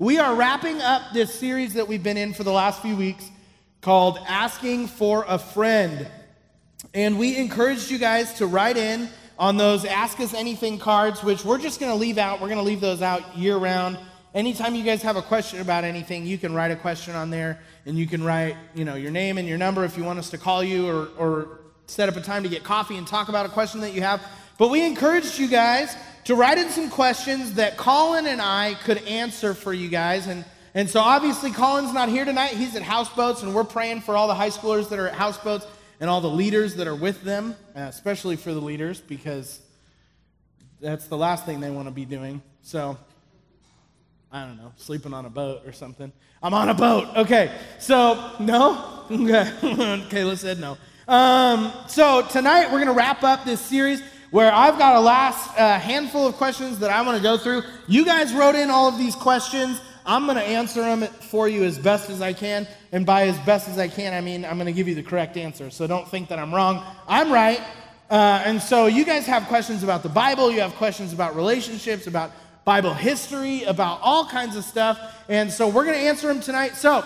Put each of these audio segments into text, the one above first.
We are wrapping up this series that we've been in for the last few weeks called Asking for a Friend. And we encouraged you guys to write in on those Ask Us Anything cards, which we're just going to leave out. We're going to leave those out year round. Anytime you guys have a question about anything, you can write a question on there and you can write, you know, your name and your number if you want us to call you or, or set up a time to get coffee and talk about a question that you have. But we encouraged you guys to write in some questions that Colin and I could answer for you guys. And, and so obviously, Colin's not here tonight. He's at houseboats, and we're praying for all the high schoolers that are at houseboats and all the leaders that are with them, uh, especially for the leaders, because that's the last thing they want to be doing. So, I don't know, sleeping on a boat or something. I'm on a boat. Okay, so, no? Okay, Kayla said no. Um, so, tonight we're going to wrap up this series where I've got a last uh, handful of questions that I want to go through. You guys wrote in all of these questions. I'm going to answer them for you as best as I can. And by as best as I can, I mean I'm going to give you the correct answer. So don't think that I'm wrong. I'm right. Uh, and so you guys have questions about the Bible, you have questions about relationships, about Bible history, about all kinds of stuff. And so we're going to answer them tonight. So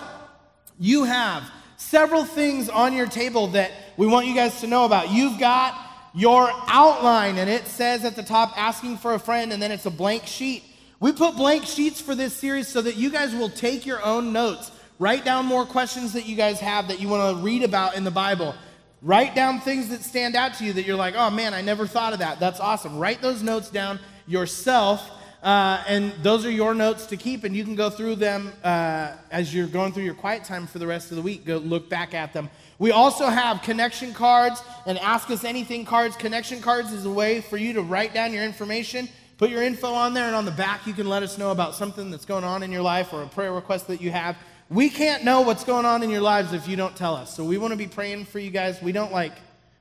you have several things on your table that we want you guys to know about. You've got your outline, and it says at the top, asking for a friend, and then it's a blank sheet. We put blank sheets for this series so that you guys will take your own notes. Write down more questions that you guys have that you want to read about in the Bible. Write down things that stand out to you that you're like, oh man, I never thought of that. That's awesome. Write those notes down yourself. Uh, and those are your notes to keep, and you can go through them uh, as you're going through your quiet time for the rest of the week. Go look back at them. We also have connection cards and ask us anything cards. Connection cards is a way for you to write down your information, put your info on there, and on the back you can let us know about something that's going on in your life or a prayer request that you have. We can't know what's going on in your lives if you don't tell us. So we want to be praying for you guys. We don't like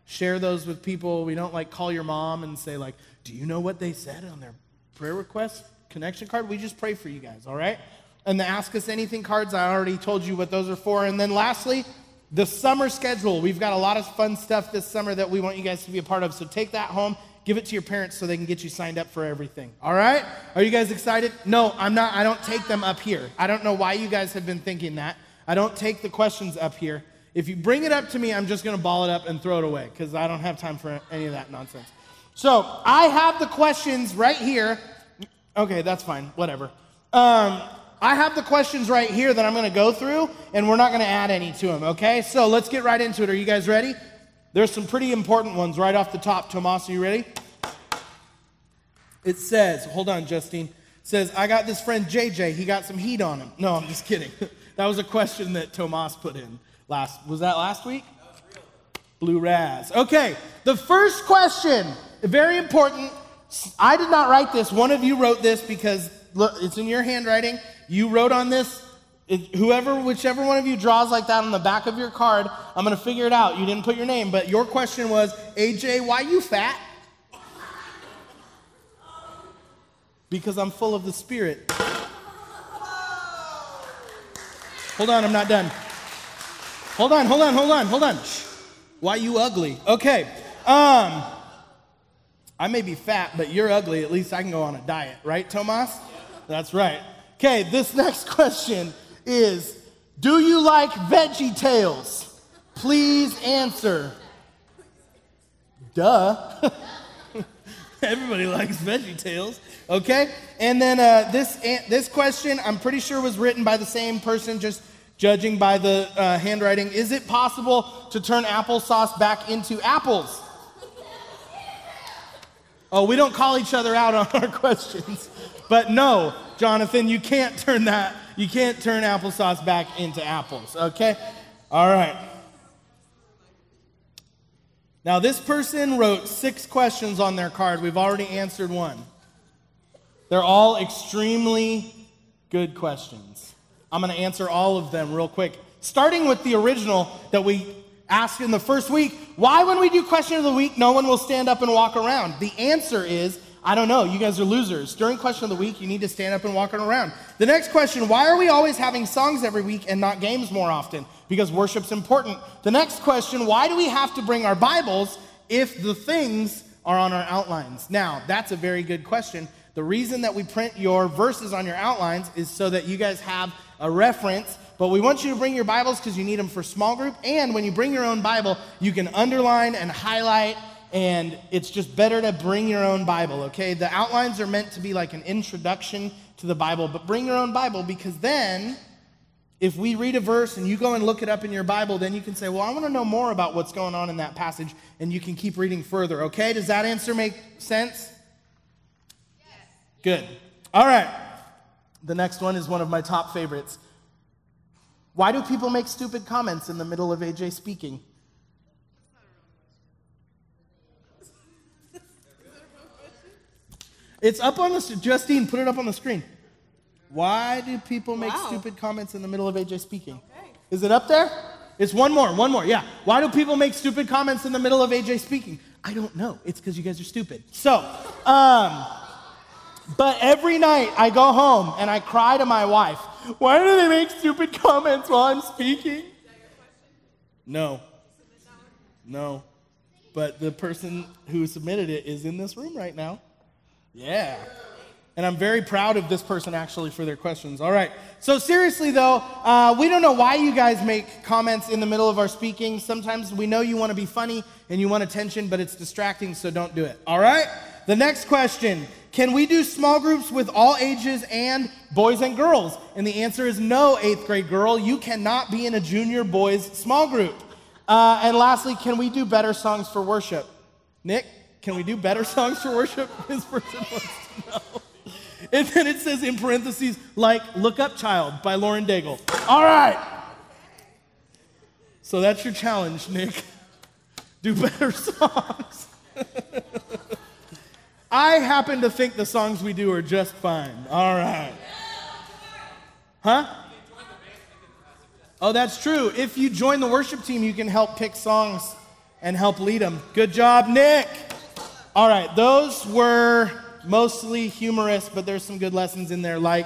share those with people. We don't like call your mom and say like, "Do you know what they said on their prayer request connection card?" We just pray for you guys, all right? And the ask us anything cards, I already told you what those are for. And then lastly, the summer schedule. We've got a lot of fun stuff this summer that we want you guys to be a part of. So take that home, give it to your parents so they can get you signed up for everything. All right? Are you guys excited? No, I'm not. I don't take them up here. I don't know why you guys have been thinking that. I don't take the questions up here. If you bring it up to me, I'm just going to ball it up and throw it away because I don't have time for any of that nonsense. So I have the questions right here. Okay, that's fine. Whatever. Um, I have the questions right here that I'm going to go through, and we're not going to add any to them, okay? So let's get right into it. Are you guys ready? There's some pretty important ones right off the top. Tomas, are you ready? It says, hold on, Justine. It says, I got this friend JJ. He got some heat on him. No, I'm just kidding. that was a question that Tomas put in last. Was that last week? Blue Raz. Okay, the first question, very important. I did not write this. One of you wrote this because look, it's in your handwriting. You wrote on this. Whoever, whichever one of you draws like that on the back of your card, I'm going to figure it out. You didn't put your name, but your question was, AJ, why you fat? Because I'm full of the Spirit. Hold on, I'm not done. Hold on, hold on, hold on, hold on. Shh. Why you ugly? Okay. Um, I may be fat, but you're ugly. At least I can go on a diet, right, Tomas? That's right. Okay, this next question is Do you like VeggieTales? Please answer. Duh. Everybody likes VeggieTales. Okay? And then uh, this, this question, I'm pretty sure was written by the same person, just judging by the uh, handwriting. Is it possible to turn applesauce back into apples? Oh, we don't call each other out on our questions. But no, Jonathan, you can't turn that, you can't turn applesauce back into apples, okay? All right. Now, this person wrote six questions on their card. We've already answered one. They're all extremely good questions. I'm going to answer all of them real quick, starting with the original that we asked in the first week. Why, when we do question of the week, no one will stand up and walk around? The answer is I don't know. You guys are losers. During question of the week, you need to stand up and walk around. The next question why are we always having songs every week and not games more often? Because worship's important. The next question why do we have to bring our Bibles if the things are on our outlines? Now, that's a very good question The reason that we print your verses on your outlines is so that you guys have a reference. But we want you to bring your Bibles because you need them for small group. And when you bring your own Bible, you can underline and highlight, and it's just better to bring your own Bible, okay? The outlines are meant to be like an introduction to the Bible, but bring your own Bible because then if we read a verse and you go and look it up in your Bible, then you can say, Well, I want to know more about what's going on in that passage, and you can keep reading further. Okay? Does that answer make sense? Yes. Good. All right. The next one is one of my top favorites. Why do people make stupid comments in the middle of AJ speaking? It's up on the Justine, put it up on the screen. Why do people make wow. stupid comments in the middle of AJ speaking? Okay. Is it up there? It's one more, one more, yeah. Why do people make stupid comments in the middle of AJ speaking? I don't know. It's because you guys are stupid. So, um, but every night I go home and I cry to my wife. Why do they make stupid comments while I'm speaking? No. No. But the person who submitted it is in this room right now. Yeah. And I'm very proud of this person actually for their questions. All right. So, seriously though, uh, we don't know why you guys make comments in the middle of our speaking. Sometimes we know you want to be funny and you want attention, but it's distracting, so don't do it. All right. The next question Can we do small groups with all ages and boys and girls? And the answer is no, eighth grade girl. You cannot be in a junior boys small group. Uh, and lastly, can we do better songs for worship? Nick, can we do better songs for worship? This person wants to know. And then it says in parentheses, like Look Up Child by Lauren Daigle. All right. So that's your challenge, Nick. Do better songs. I happen to think the songs we do are just fine. All right. Huh? Oh, that's true. If you join the worship team, you can help pick songs and help lead them. Good job, Nick. All right, those were mostly humorous, but there's some good lessons in there, like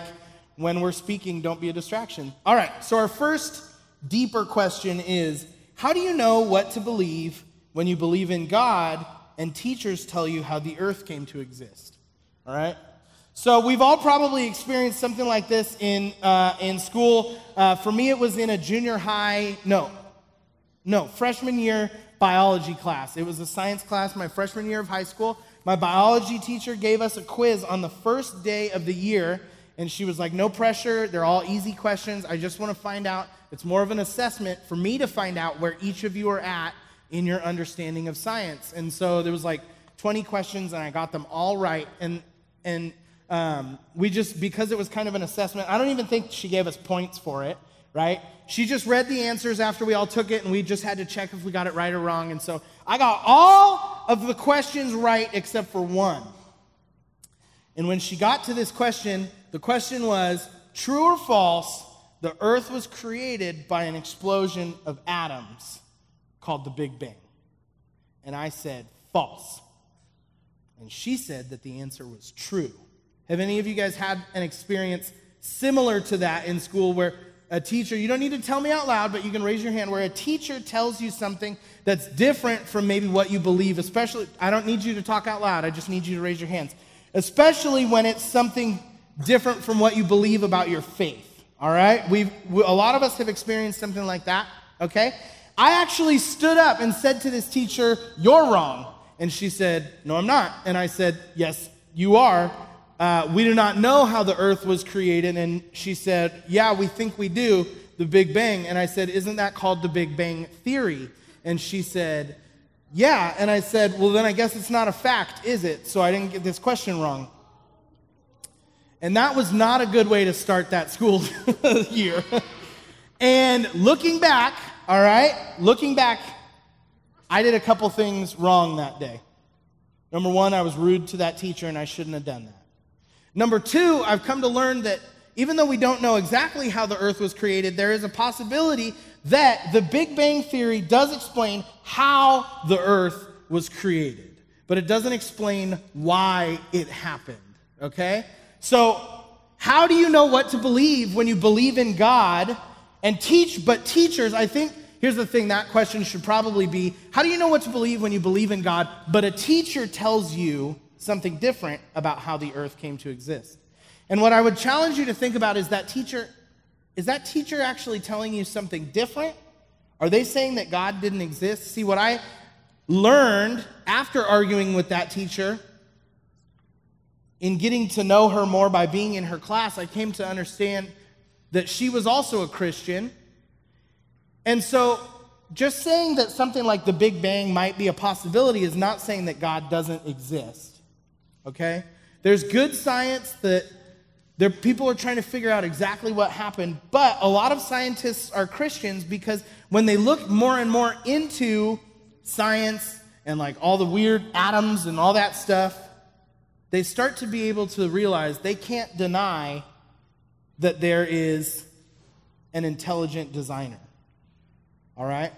when we're speaking, don't be a distraction. All right, so our first deeper question is how do you know what to believe when you believe in God and teachers tell you how the earth came to exist? All right? So we've all probably experienced something like this in, uh, in school. Uh, for me, it was in a junior high, no, no, freshman year biology class. It was a science class my freshman year of high school. My biology teacher gave us a quiz on the first day of the year, and she was like, No pressure. They're all easy questions. I just want to find out. It's more of an assessment for me to find out where each of you are at in your understanding of science. And so there was like 20 questions, and I got them all right. And, and um, we just, because it was kind of an assessment, I don't even think she gave us points for it, right? She just read the answers after we all took it, and we just had to check if we got it right or wrong. And so I got all of the questions right except for one. And when she got to this question, the question was true or false, the earth was created by an explosion of atoms called the Big Bang. And I said, false. And she said that the answer was true. Have any of you guys had an experience similar to that in school where a teacher, you don't need to tell me out loud, but you can raise your hand, where a teacher tells you something that's different from maybe what you believe, especially, I don't need you to talk out loud, I just need you to raise your hands. Especially when it's something different from what you believe about your faith. All right? We've, we, a lot of us have experienced something like that, okay? I actually stood up and said to this teacher, You're wrong. And she said, No, I'm not. And I said, Yes, you are uh, we do not know how the earth was created. And she said, Yeah, we think we do, the Big Bang. And I said, Isn't that called the Big Bang Theory? And she said, Yeah. And I said, Well, then I guess it's not a fact, is it? So I didn't get this question wrong. And that was not a good way to start that school year. and looking back, all right, looking back, I did a couple things wrong that day. Number one, I was rude to that teacher and I shouldn't have done that. Number two, I've come to learn that even though we don't know exactly how the earth was created, there is a possibility that the Big Bang Theory does explain how the earth was created, but it doesn't explain why it happened, okay? So, how do you know what to believe when you believe in God and teach? But teachers, I think, here's the thing that question should probably be how do you know what to believe when you believe in God, but a teacher tells you something different about how the earth came to exist. And what I would challenge you to think about is that teacher is that teacher actually telling you something different? Are they saying that God didn't exist? See, what I learned after arguing with that teacher in getting to know her more by being in her class, I came to understand that she was also a Christian. And so, just saying that something like the Big Bang might be a possibility is not saying that God doesn't exist. Okay? There's good science that there, people are trying to figure out exactly what happened, but a lot of scientists are Christians because when they look more and more into science and like all the weird atoms and all that stuff, they start to be able to realize they can't deny that there is an intelligent designer. All right?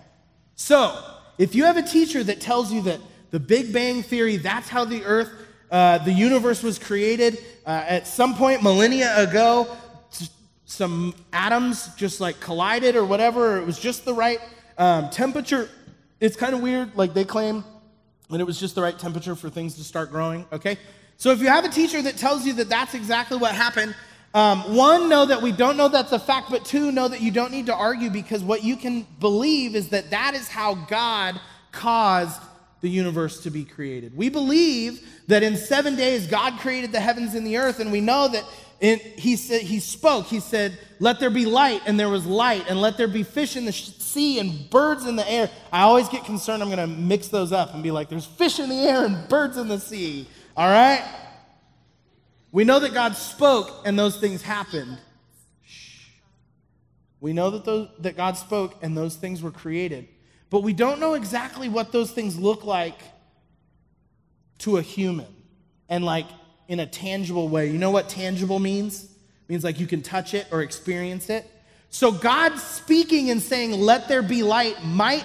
So, if you have a teacher that tells you that the Big Bang Theory, that's how the earth uh, the universe was created uh, at some point millennia ago. Some atoms just like collided or whatever. It was just the right um, temperature. It's kind of weird. Like they claim that it was just the right temperature for things to start growing. Okay? So if you have a teacher that tells you that that's exactly what happened, um, one, know that we don't know that's a fact, but two, know that you don't need to argue because what you can believe is that that is how God caused the universe to be created. We believe that in seven days God created the heavens and the earth, and we know that in, he said he spoke. He said, "Let there be light," and there was light, and let there be fish in the sea and birds in the air. I always get concerned. I'm going to mix those up and be like, "There's fish in the air and birds in the sea." All right. We know that God spoke, and those things happened. We know that, those, that God spoke, and those things were created. But we don't know exactly what those things look like to a human and like in a tangible way. You know what tangible means? It means like you can touch it or experience it. So God speaking and saying, let there be light, might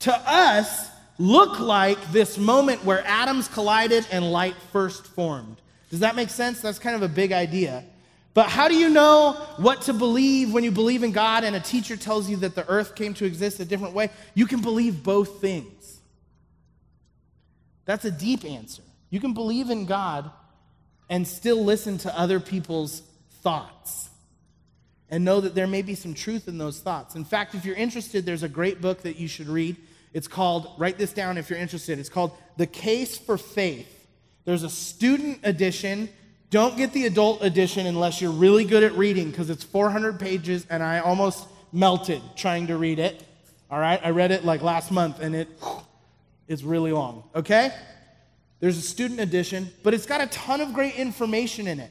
to us look like this moment where atoms collided and light first formed. Does that make sense? That's kind of a big idea. But how do you know what to believe when you believe in God and a teacher tells you that the earth came to exist a different way? You can believe both things. That's a deep answer. You can believe in God and still listen to other people's thoughts and know that there may be some truth in those thoughts. In fact, if you're interested, there's a great book that you should read. It's called, write this down if you're interested, it's called The Case for Faith. There's a student edition don't get the adult edition unless you're really good at reading because it's 400 pages and I almost melted trying to read it. All right? I read it like last month and it is really long. Okay? There's a student edition, but it's got a ton of great information in it.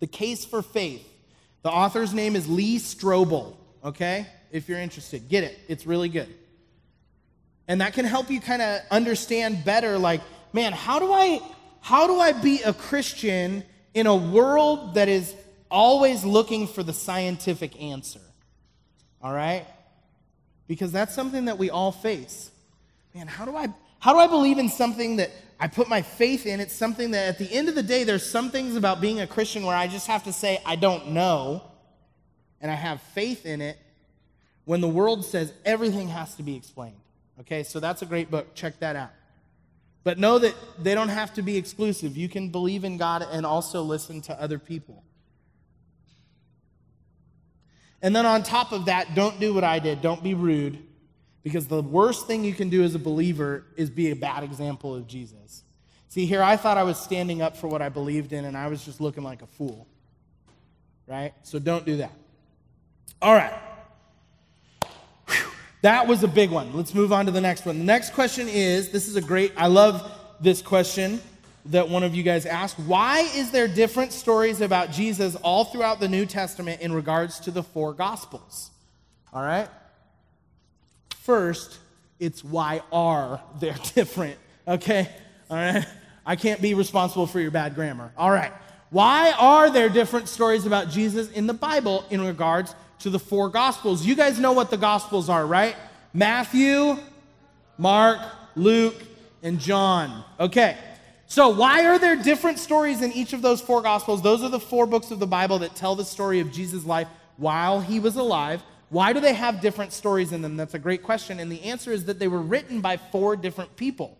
The Case for Faith. The author's name is Lee Strobel, okay? If you're interested, get it. It's really good. And that can help you kind of understand better like, man, how do I how do I be a Christian in a world that is always looking for the scientific answer? All right? Because that's something that we all face. Man, how do I how do I believe in something that I put my faith in? It's something that at the end of the day there's some things about being a Christian where I just have to say I don't know and I have faith in it when the world says everything has to be explained. Okay? So that's a great book. Check that out. But know that they don't have to be exclusive. You can believe in God and also listen to other people. And then on top of that, don't do what I did. Don't be rude. Because the worst thing you can do as a believer is be a bad example of Jesus. See, here I thought I was standing up for what I believed in, and I was just looking like a fool. Right? So don't do that. All right. That was a big one. Let's move on to the next one. The next question is this is a great, I love this question that one of you guys asked. Why is there different stories about Jesus all throughout the New Testament in regards to the four Gospels? All right? First, it's why are they different? Okay? All right? I can't be responsible for your bad grammar. All right. Why are there different stories about Jesus in the Bible in regards to the four Gospels. You guys know what the Gospels are, right? Matthew, Mark, Luke, and John. Okay. So, why are there different stories in each of those four Gospels? Those are the four books of the Bible that tell the story of Jesus' life while he was alive. Why do they have different stories in them? That's a great question. And the answer is that they were written by four different people.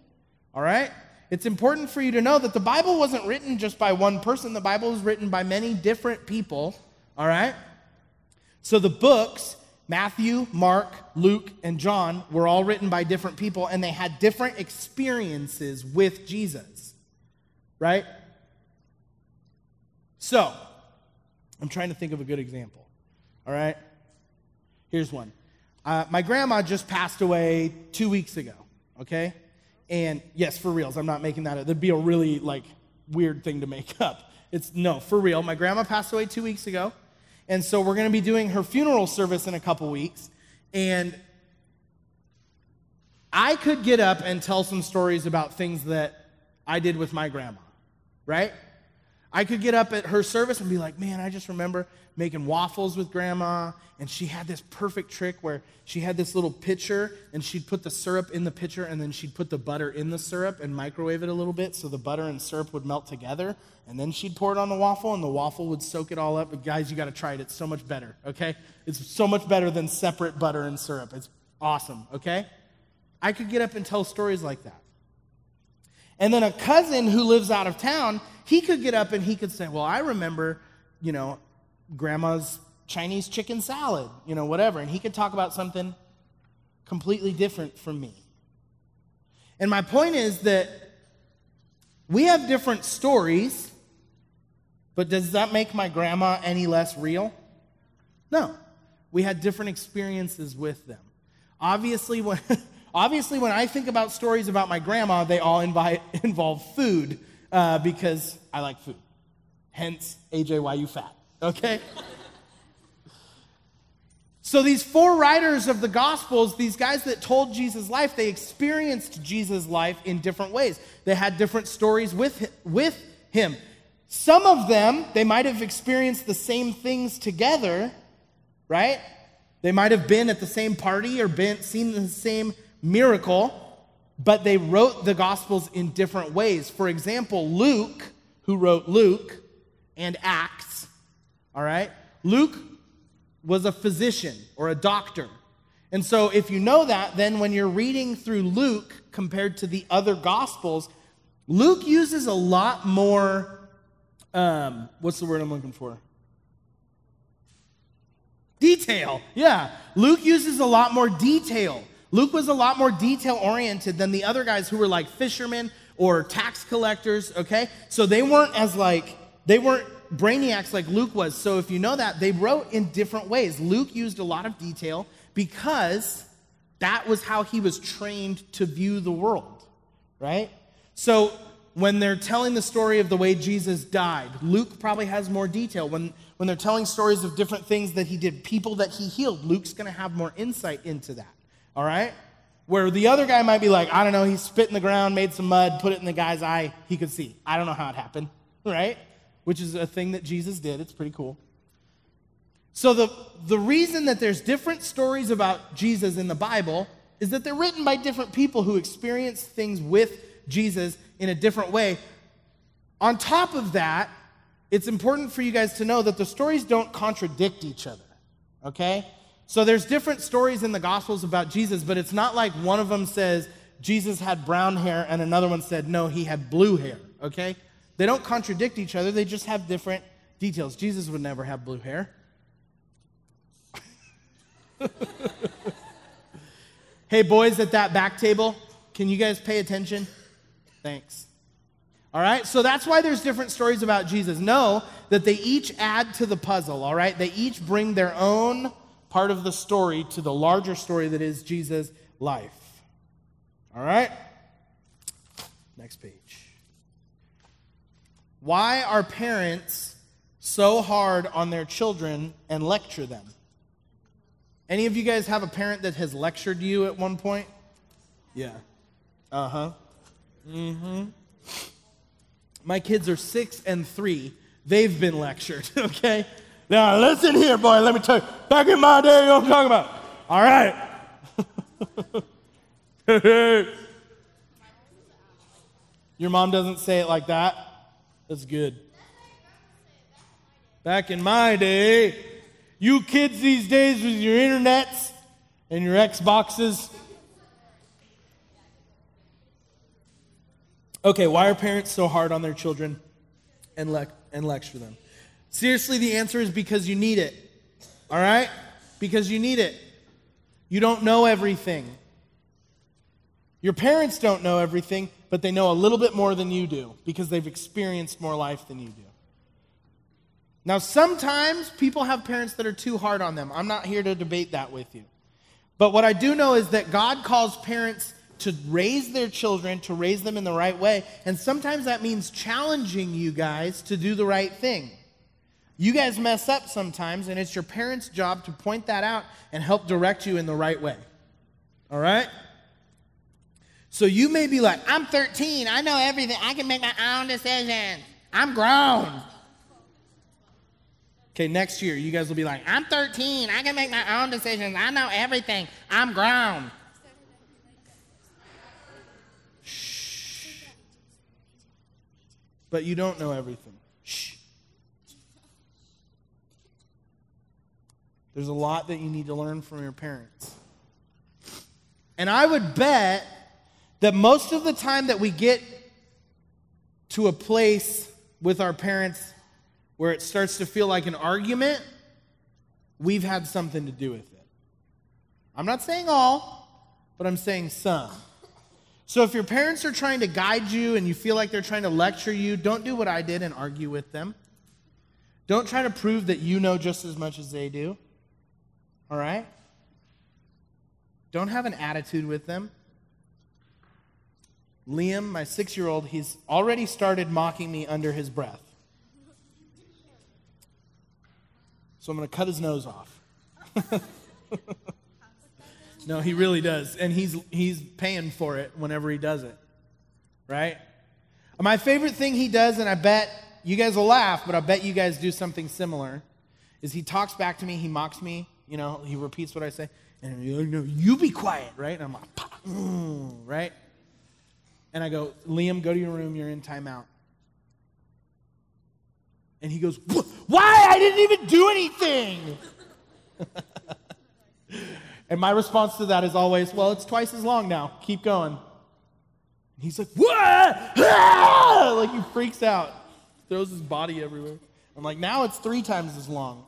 All right? It's important for you to know that the Bible wasn't written just by one person, the Bible was written by many different people, all right? So the books, Matthew, Mark, Luke, and John, were all written by different people, and they had different experiences with Jesus, right? So, I'm trying to think of a good example, all right? Here's one. Uh, my grandma just passed away two weeks ago, okay? And yes, for reals, I'm not making that up. That'd be a really like weird thing to make up. It's no, for real. My grandma passed away two weeks ago. And so we're going to be doing her funeral service in a couple weeks. And I could get up and tell some stories about things that I did with my grandma, right? I could get up at her service and be like, man, I just remember making waffles with grandma. And she had this perfect trick where she had this little pitcher and she'd put the syrup in the pitcher and then she'd put the butter in the syrup and microwave it a little bit so the butter and syrup would melt together. And then she'd pour it on the waffle and the waffle would soak it all up. But guys, you got to try it. It's so much better, okay? It's so much better than separate butter and syrup. It's awesome, okay? I could get up and tell stories like that. And then a cousin who lives out of town, he could get up and he could say, Well, I remember, you know, grandma's Chinese chicken salad, you know, whatever. And he could talk about something completely different from me. And my point is that we have different stories, but does that make my grandma any less real? No. We had different experiences with them. Obviously, when, obviously, when I think about stories about my grandma, they all involve food uh, because I like food. Hence, AJ, why you fat? Okay? So, these four writers of the Gospels, these guys that told Jesus' life, they experienced Jesus' life in different ways. They had different stories with, with him. Some of them, they might have experienced the same things together, right? They might have been at the same party or been, seen the same miracle, but they wrote the Gospels in different ways. For example, Luke, who wrote Luke and Acts, all right? Luke was a physician or a doctor. And so, if you know that, then when you're reading through Luke compared to the other Gospels, Luke uses a lot more, um, what's the word I'm looking for? Detail. Yeah. Luke uses a lot more detail. Luke was a lot more detail oriented than the other guys who were like fishermen or tax collectors, okay? So they weren't as like, they weren't brainiacs like Luke was. So if you know that, they wrote in different ways. Luke used a lot of detail because that was how he was trained to view the world, right? So when they're telling the story of the way Jesus died, Luke probably has more detail. When, when they're telling stories of different things that he did, people that he healed, Luke's going to have more insight into that, all right? Where the other guy might be like, I don't know, he spit in the ground, made some mud, put it in the guy's eye, he could see. I don't know how it happened, right? which is a thing that Jesus did. It's pretty cool. So, the, the reason that there's different stories about Jesus in the Bible is that they're written by different people who experience things with Jesus in a different way. On top of that, it's important for you guys to know that the stories don't contradict each other, okay? So there's different stories in the Gospels about Jesus, but it's not like one of them says Jesus had brown hair and another one said, no, he had blue hair, okay? They don't contradict each other, they just have different details. Jesus would never have blue hair. hey, boys at that back table, can you guys pay attention? Thanks. All right, so that's why there's different stories about Jesus. Know that they each add to the puzzle, all right? They each bring their own part of the story to the larger story that is Jesus' life. All right? Next page. Why are parents so hard on their children and lecture them? Any of you guys have a parent that has lectured you at one point? Yeah. Uh huh. Mm hmm. My kids are six and three. They've been lectured, okay? Now, listen here, boy. Let me tell you. Back in my day, you know what I'm talking about. All right. Your mom doesn't say it like that. That's good. Back in my day, you kids these days with your internets and your Xboxes. Okay, why are parents so hard on their children and, le- and lecture them? Seriously, the answer is because you need it. All right? Because you need it. You don't know everything. Your parents don't know everything, but they know a little bit more than you do because they've experienced more life than you do. Now, sometimes people have parents that are too hard on them. I'm not here to debate that with you. But what I do know is that God calls parents to raise their children, to raise them in the right way. And sometimes that means challenging you guys to do the right thing. You guys mess up sometimes, and it's your parents' job to point that out and help direct you in the right way. All right? So you may be like, I'm 13, I know everything, I can make my own decisions. I'm grown. Okay, next year, you guys will be like, I'm 13. I can make my own decisions. I know everything. I'm grown. Shh. But you don't know everything. Shh. There's a lot that you need to learn from your parents. And I would bet that most of the time that we get to a place with our parents where it starts to feel like an argument, we've had something to do with it. I'm not saying all, but I'm saying some. So if your parents are trying to guide you and you feel like they're trying to lecture you, don't do what I did and argue with them. Don't try to prove that you know just as much as they do. All right? Don't have an attitude with them. Liam, my six year old, he's already started mocking me under his breath. So I'm going to cut his nose off. no, he really does. And he's, he's paying for it whenever he does it. Right? My favorite thing he does, and I bet you guys will laugh, but I bet you guys do something similar, is he talks back to me, he mocks me, you know, he repeats what I say, and you know, you be quiet, right? And I'm like, mm, right? And I go, Liam, go to your room, you're in timeout. And he goes, Why? I didn't even do anything. and my response to that is always, Well, it's twice as long now. Keep going. And he's like, What? Ah! Like he freaks out, throws his body everywhere. I'm like, Now it's three times as long.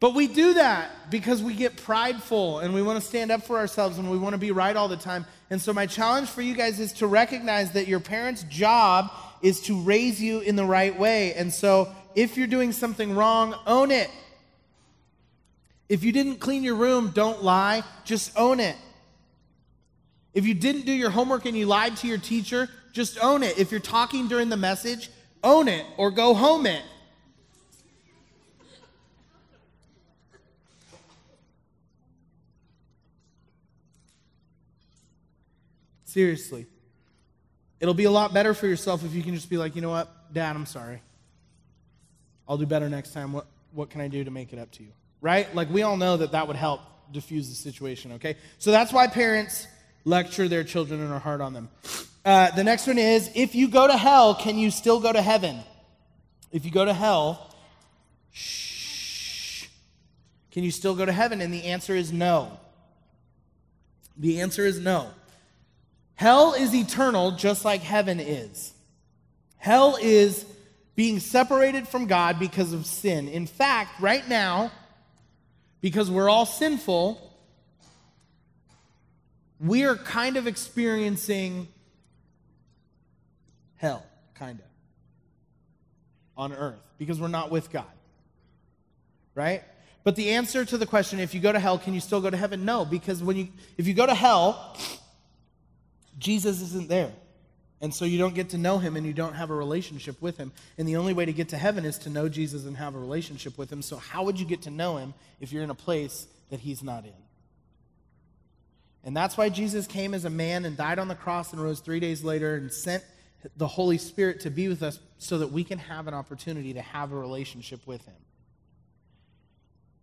But we do that because we get prideful and we want to stand up for ourselves and we want to be right all the time. And so, my challenge for you guys is to recognize that your parents' job is to raise you in the right way. And so, if you're doing something wrong, own it. If you didn't clean your room, don't lie, just own it. If you didn't do your homework and you lied to your teacher, just own it. If you're talking during the message, own it or go home it. Seriously. It'll be a lot better for yourself if you can just be like, you know what, Dad, I'm sorry. I'll do better next time. What, what can I do to make it up to you? Right? Like, we all know that that would help diffuse the situation, okay? So that's why parents lecture their children and are hard on them. Uh, the next one is if you go to hell, can you still go to heaven? If you go to hell, shh, can you still go to heaven? And the answer is no. The answer is no. Hell is eternal, just like heaven is. Hell is being separated from God because of sin. In fact, right now, because we're all sinful, we are kind of experiencing hell, kind of, on earth, because we're not with God. Right? But the answer to the question, if you go to hell, can you still go to heaven? No, because when you if you go to hell, Jesus isn't there. And so you don't get to know him and you don't have a relationship with him. And the only way to get to heaven is to know Jesus and have a relationship with him. So, how would you get to know him if you're in a place that he's not in? And that's why Jesus came as a man and died on the cross and rose three days later and sent the Holy Spirit to be with us so that we can have an opportunity to have a relationship with him.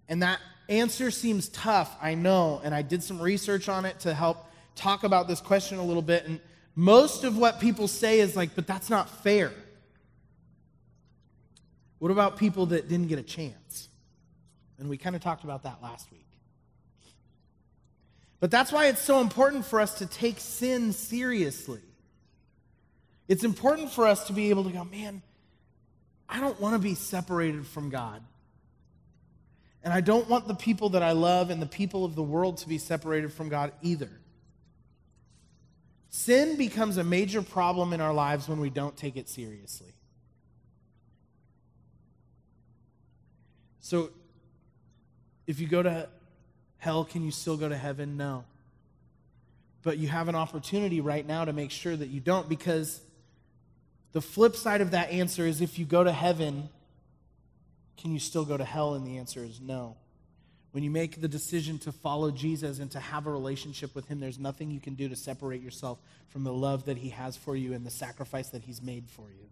And that answer seems tough, I know. And I did some research on it to help talk about this question a little bit. And most of what people say is like, but that's not fair. What about people that didn't get a chance? And we kind of talked about that last week. But that's why it's so important for us to take sin seriously. It's important for us to be able to go, man, I don't want to be separated from God. And I don't want the people that I love and the people of the world to be separated from God either. Sin becomes a major problem in our lives when we don't take it seriously. So, if you go to hell, can you still go to heaven? No. But you have an opportunity right now to make sure that you don't because the flip side of that answer is if you go to heaven, can you still go to hell? And the answer is no. When you make the decision to follow Jesus and to have a relationship with Him, there's nothing you can do to separate yourself from the love that He has for you and the sacrifice that He's made for you.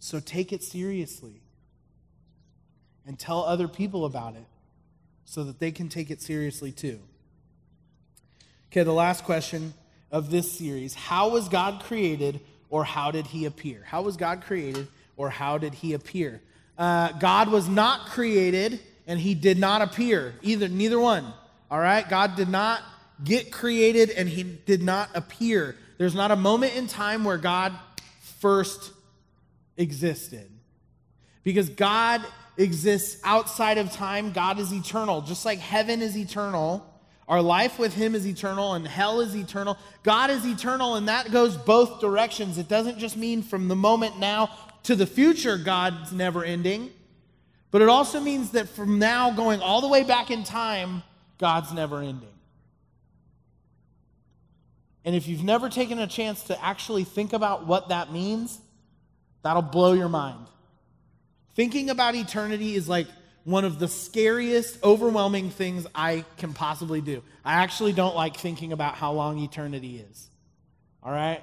So take it seriously and tell other people about it so that they can take it seriously too. Okay, the last question of this series How was God created or how did He appear? How was God created or how did He appear? Uh, God was not created and he did not appear. Either, neither one. All right? God did not get created and he did not appear. There's not a moment in time where God first existed. Because God exists outside of time, God is eternal. Just like heaven is eternal, our life with Him is eternal, and hell is eternal. God is eternal, and that goes both directions. It doesn't just mean from the moment now to the future, God's never ending. But it also means that from now going all the way back in time, God's never ending. And if you've never taken a chance to actually think about what that means, that'll blow your mind. Thinking about eternity is like one of the scariest, overwhelming things I can possibly do. I actually don't like thinking about how long eternity is. All right?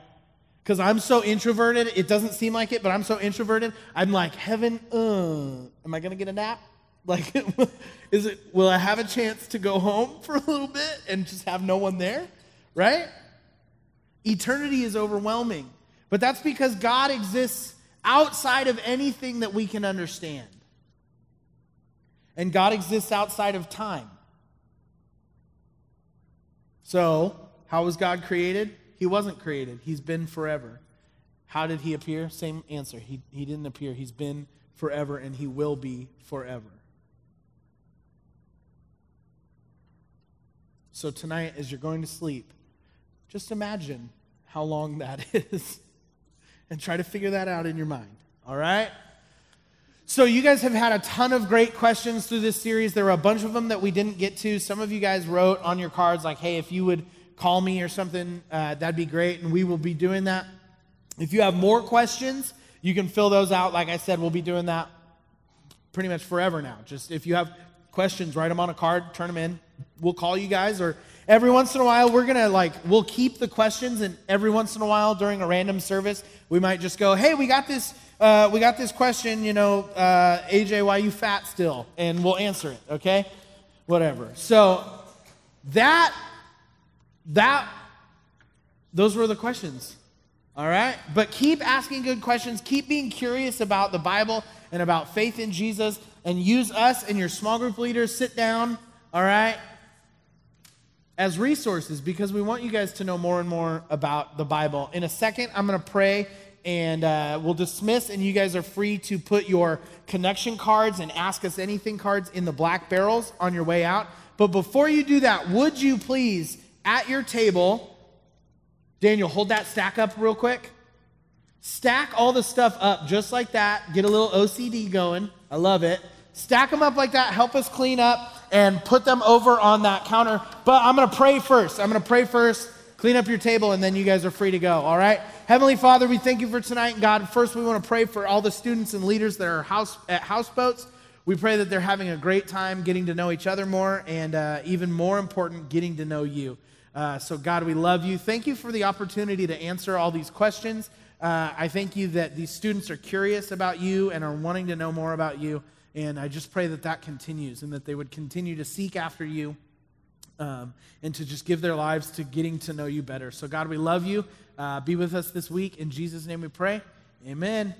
Because I'm so introverted. It doesn't seem like it, but I'm so introverted. I'm like, heaven, uh, am I going to get a nap? Like, is it, will I have a chance to go home for a little bit and just have no one there? Right? Eternity is overwhelming. But that's because God exists outside of anything that we can understand. And God exists outside of time. So, how was God created? He wasn't created, He's been forever. How did He appear? Same answer. He, he didn't appear. He's been forever, and He will be forever. So, tonight, as you're going to sleep, just imagine how long that is and try to figure that out in your mind. All right? So, you guys have had a ton of great questions through this series. There were a bunch of them that we didn't get to. Some of you guys wrote on your cards, like, hey, if you would call me or something, uh, that'd be great. And we will be doing that. If you have more questions, you can fill those out. Like I said, we'll be doing that pretty much forever now. Just if you have questions, write them on a card, turn them in. We'll call you guys, or every once in a while, we're gonna like, we'll keep the questions, and every once in a while during a random service, we might just go, hey, we got this. Uh, we got this question, you know, uh, AJ, why you fat still? And we'll answer it, okay? Whatever. So that that those were the questions. All right? But keep asking good questions. Keep being curious about the Bible and about faith in Jesus and use us and your small group leaders sit down, all right? As resources because we want you guys to know more and more about the Bible. In a second, I'm going to pray and uh, we'll dismiss, and you guys are free to put your connection cards and ask us anything cards in the black barrels on your way out. But before you do that, would you please at your table, Daniel, hold that stack up real quick. Stack all the stuff up just like that. Get a little OCD going. I love it. Stack them up like that. Help us clean up and put them over on that counter. But I'm going to pray first. I'm going to pray first, clean up your table, and then you guys are free to go. All right? Heavenly Father, we thank you for tonight. God, first we want to pray for all the students and leaders that are house, at houseboats. We pray that they're having a great time getting to know each other more, and uh, even more important, getting to know you. Uh, so, God, we love you. Thank you for the opportunity to answer all these questions. Uh, I thank you that these students are curious about you and are wanting to know more about you. And I just pray that that continues and that they would continue to seek after you um, and to just give their lives to getting to know you better. So, God, we love you. Uh, be with us this week. In Jesus' name we pray. Amen.